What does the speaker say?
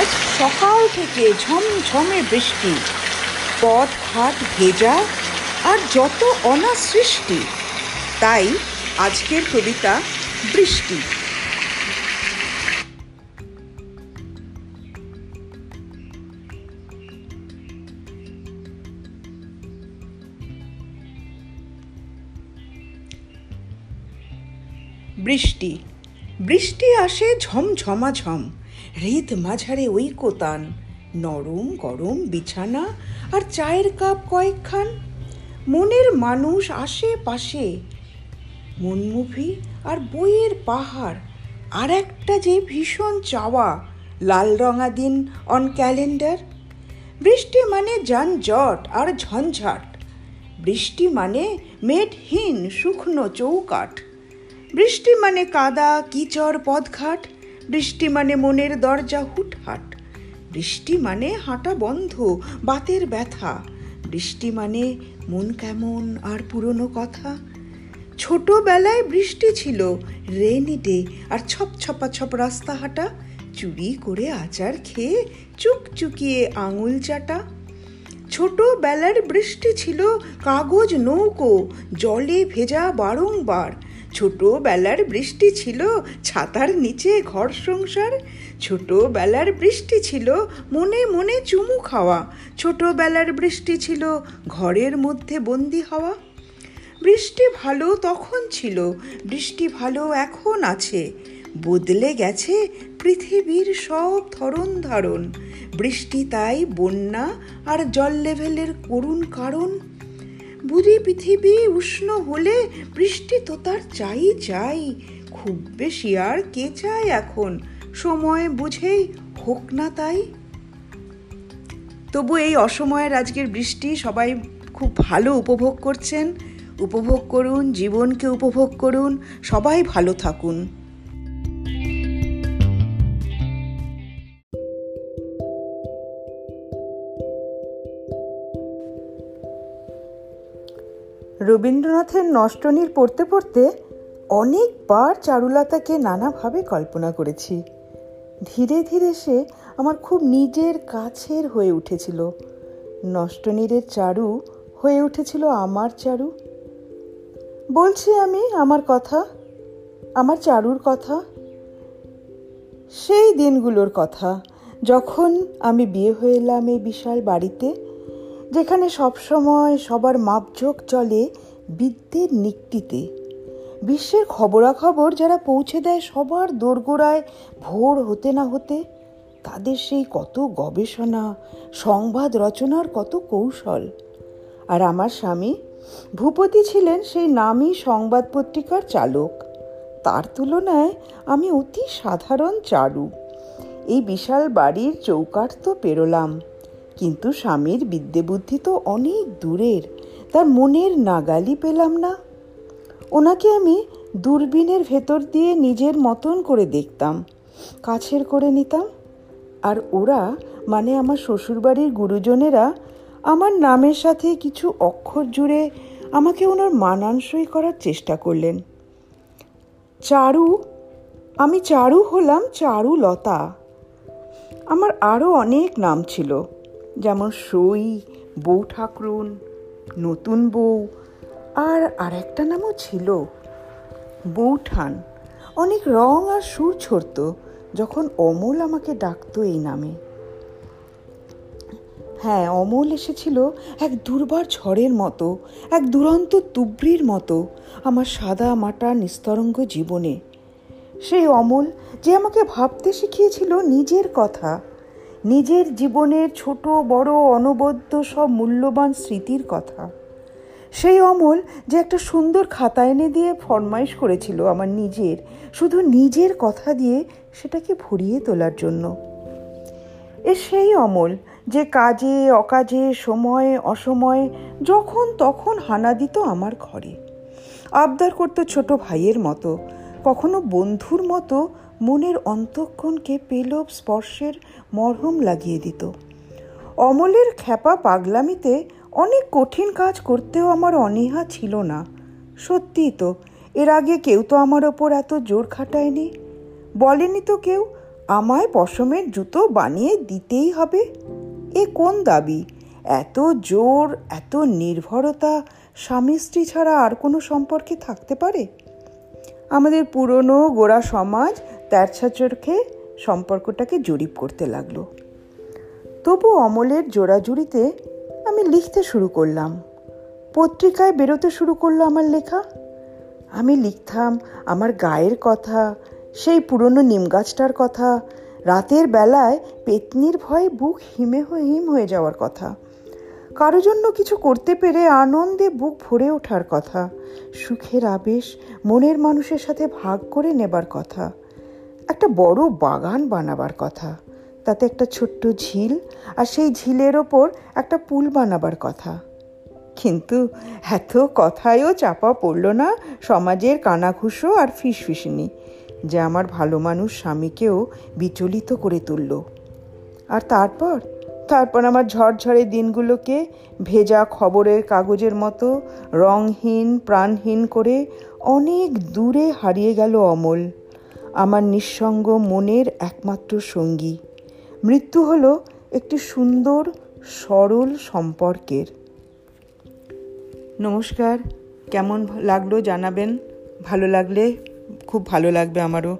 আজ সকাল থেকে ঝমঝমে বৃষ্টি, পথ ঘাট ভেজা আর যত অনাসৃষ্টি, তাই আজকের কবিতা বৃষ্টি। বৃষ্টি বৃষ্টি আসে ঝমঝমাঝম হৃদ মাঝারে ঐকতান, নরম গরম বিছানা আর চায়ের কাপ কয়েকখান। মনের মানুষ আশেপাশে মনমুভি আর বইয়ের পাহাড় আর একটা যে ভীষণ চাওয়া লাল রঙা দিন অন ক্যালেন্ডার বৃষ্টি মানে যানজট আর ঝঞ্ঝাট। বৃষ্টি মানে মেঘহীন শুকনো চৌকাঠ। বৃষ্টি মানে কাদা কিচর পদঘাট। বৃষ্টি মানে মনের দরজা হুটহাট। বৃষ্টি মানে হাঁটা বন্ধ, বাতের ব্যথা। বৃষ্টি মানে মন কেমন আর পুরনো কথা। ছোটবেলায় বৃষ্টি ছিল, রেনি ডে আর ছপ ছপা ছপ রাস্তা হাঁটা। চুরি করে আচার খেয়ে চুকচুকিয়ে আঙুল চাটা। ছোটবেলার বৃষ্টি ছিল কাগজ নৌকো, জলে ভেজা বারংবার। ছোটবেলার বৃষ্টি ছিল ছাতার নিচে ঘর সংসার। ছোটবেলার বৃষ্টি ছিল মনে মনে চুমু খাওয়া। ছোটবেলার বৃষ্টি ছিল ঘরের মধ্যে বন্দি হওয়া। বৃষ্টি ভালো তখন ছিল, বৃষ্টি ভালো এখন আছে। বদলে গেছে পৃথিবীর সব ধরন ধারণ। বৃষ্টি তাই বন্যা আর জল লেভেলের করুণ কারণ। বুড়ি পৃথিবী উষ্ণ হলে বৃষ্টি তো তার চাই চাই। খুব বেশি আর কে চায় এখন? সময় বুঝেই হোক না তাই। তবু এই অসময়ের আজকের বৃষ্টি সবাই খুব ভালো উপভোগ করছেন। উপভোগ করুন, জীবনকে উপভোগ করুন, সবাই ভালো থাকুন। রবীন্দ্রনাথের নষ্টনীর পড়তে পড়তে অনেকবার চারুলতাকে নানাভাবে কল্পনা করেছি। ধীরে ধীরে সে আমার খুব নিজের কাছের হয়ে উঠেছিল। নষ্টনীরের চারু হয়ে উঠেছিল আমার চারু। বলছি আমি, আমার কথা, আমার চারুর কথা, সেই দিনগুলোর কথা। যখন আমি বিয়ে হয়ে এলাম এই বিশাল বাড়িতে যেখানে সবসময় সবার মাপঝোক চলে বিদ্যের নিকটিতে। বিশ্বের খবরাখবর যারা পৌঁছে দেয় সবার দোরগোড়ায় ভোর হতে না হতে, তাদের সেই কত গবেষণা, সংবাদ রচনার কত কৌশল। আর আমার স্বামী, ভূপতি ছিলেন সেই নামী সংবাদ পত্রিকার চালক। তার তুলনায় আমি অতি সাধারণ চারু। এই বিশাল বাড়ির চৌকাঠ তো পেরোলাম। কিন্তু স্বামীর বিদ্যে বুদ্ধি তো অনেক দূরের, তার মনের নাগালি পেলাম না। ওনাকে আমি দূরবীনের ভেতর দিয়ে নিজের মতন করে দেখতাম, কাছের করে নিতাম। আর ওরা মানে আমার শ্বশুরবাড়ির গুরুজনেরা, আমার নামের সাথে কিছু অক্ষর জুড়ে আমাকে ওনার মানানসই করার চেষ্টা করলেন। চারু, আমি চারু হলাম চারু লতা আমার আরও অনেক নাম ছিল। যেমন সই, বউ ঠাকরুন, নতুন বউ, আর আরেকটা নামও ছিল, বৌঠান। অনেক রং আর সুর ছড়ত যখন অমল আমাকে ডাকতো এই নামে। হ্যাঁ অমল এসেছিল এক দুর্বার ঝড়ের মতো, এক দুরন্ত তুব্রির মতো আমার সাদা মাটা নিস্তরঙ্গ জীবনে। সেই অমল যে আমাকে ভাবতে শিখিয়েছিল নিজের কথা নিজের জীবনের ছোট, বড়, অনবদ্য সব মূল্যবান স্মৃতির কথা। সেই অমল যে একটা সুন্দর খাতা এনে দিয়ে ফরমাইশ করেছিল আমার নিজের, শুধু নিজের কথা দিয়ে সেটাকে ভরিয়ে তোলার জন্য। এ সেই অমল যে কাজে, অকাজে, সময়ে, অসময়ে, যখন তখন হানা দিত আমার ঘরে। আবদার করতো ছোট ভাইয়ের মতো, কখনো বন্ধুর মতো মনের অন্তঃক্ষণকে পেলব স্পর্শের মরহম লাগিয়ে দিত। অমলের খ্যাপা পাগলামিতে অনেক কঠিন কাজ করতেও আমার অনীহা ছিল না। সত্যিই তো, এর আগে কেউ তো আমার ওপর এত জোর খাটায়নি। বলেনি তো কেউ, আমায় পশমের জুতো বানিয়ে দিতেই হবে? এ কোন দাবি? এত জোর, এত নির্ভরতা স্বামী স্ত্রী ছাড়া আর কোনো সম্পর্কে থাকতে পারে? আমাদের পুরনো গোড়া সমাজ তেরছা চোখে সম্পর্কটাকে জরিপ করতে লাগল। তবু অমলের জোড়াজুড়িতে আমি লিখতে শুরু করলাম। পত্রিকায় বেরোতে শুরু করল আমার লেখা। আমি লিখতাম আমার গায়ের কথা, সেই পুরনো নিম গাছটার কথা, রাতের বেলায় পেতনির ভয়ে বুক হিমে হয়ে হিম হয়ে যাওয়ার কথা। কারও জন্য কিছু করতে পেরে আনন্দে বুক ভরে ওঠার কথা, সুখের আবেশ মনের মানুষের সাথে ভাগ করে নেবার কথা। একটা বড় বাগান বানাবার কথা। তাতে একটা ছোট্ট ঝিল আর সেই ঝিলের ওপর একটা পুল বানাবার কথা। কিন্তু এত কথায়ও চাপা পড়ল না সমাজের কানাঘুষো আর ফিসফিসনি, যে আমার ভালো মানুষ স্বামীকেও বিচলিত করে তুলল। আর তারপর? তারপর আমার ঝড়ঝড়ে দিনগুলোকে ভেজা খবরের কাগজের মতো রংহীন প্রাণহীন করে অনেক দূরে হারিয়ে গেল অমল। আমার নিঃসঙ্গ মনের একমাত্র সঙ্গী। মৃত্যু হল একটি সুন্দর, সরল সম্পর্কের। নমস্কার, কেমন লাগল জানাবেন? ভালো লাগলে, খুব ভালো লাগবে আমারও।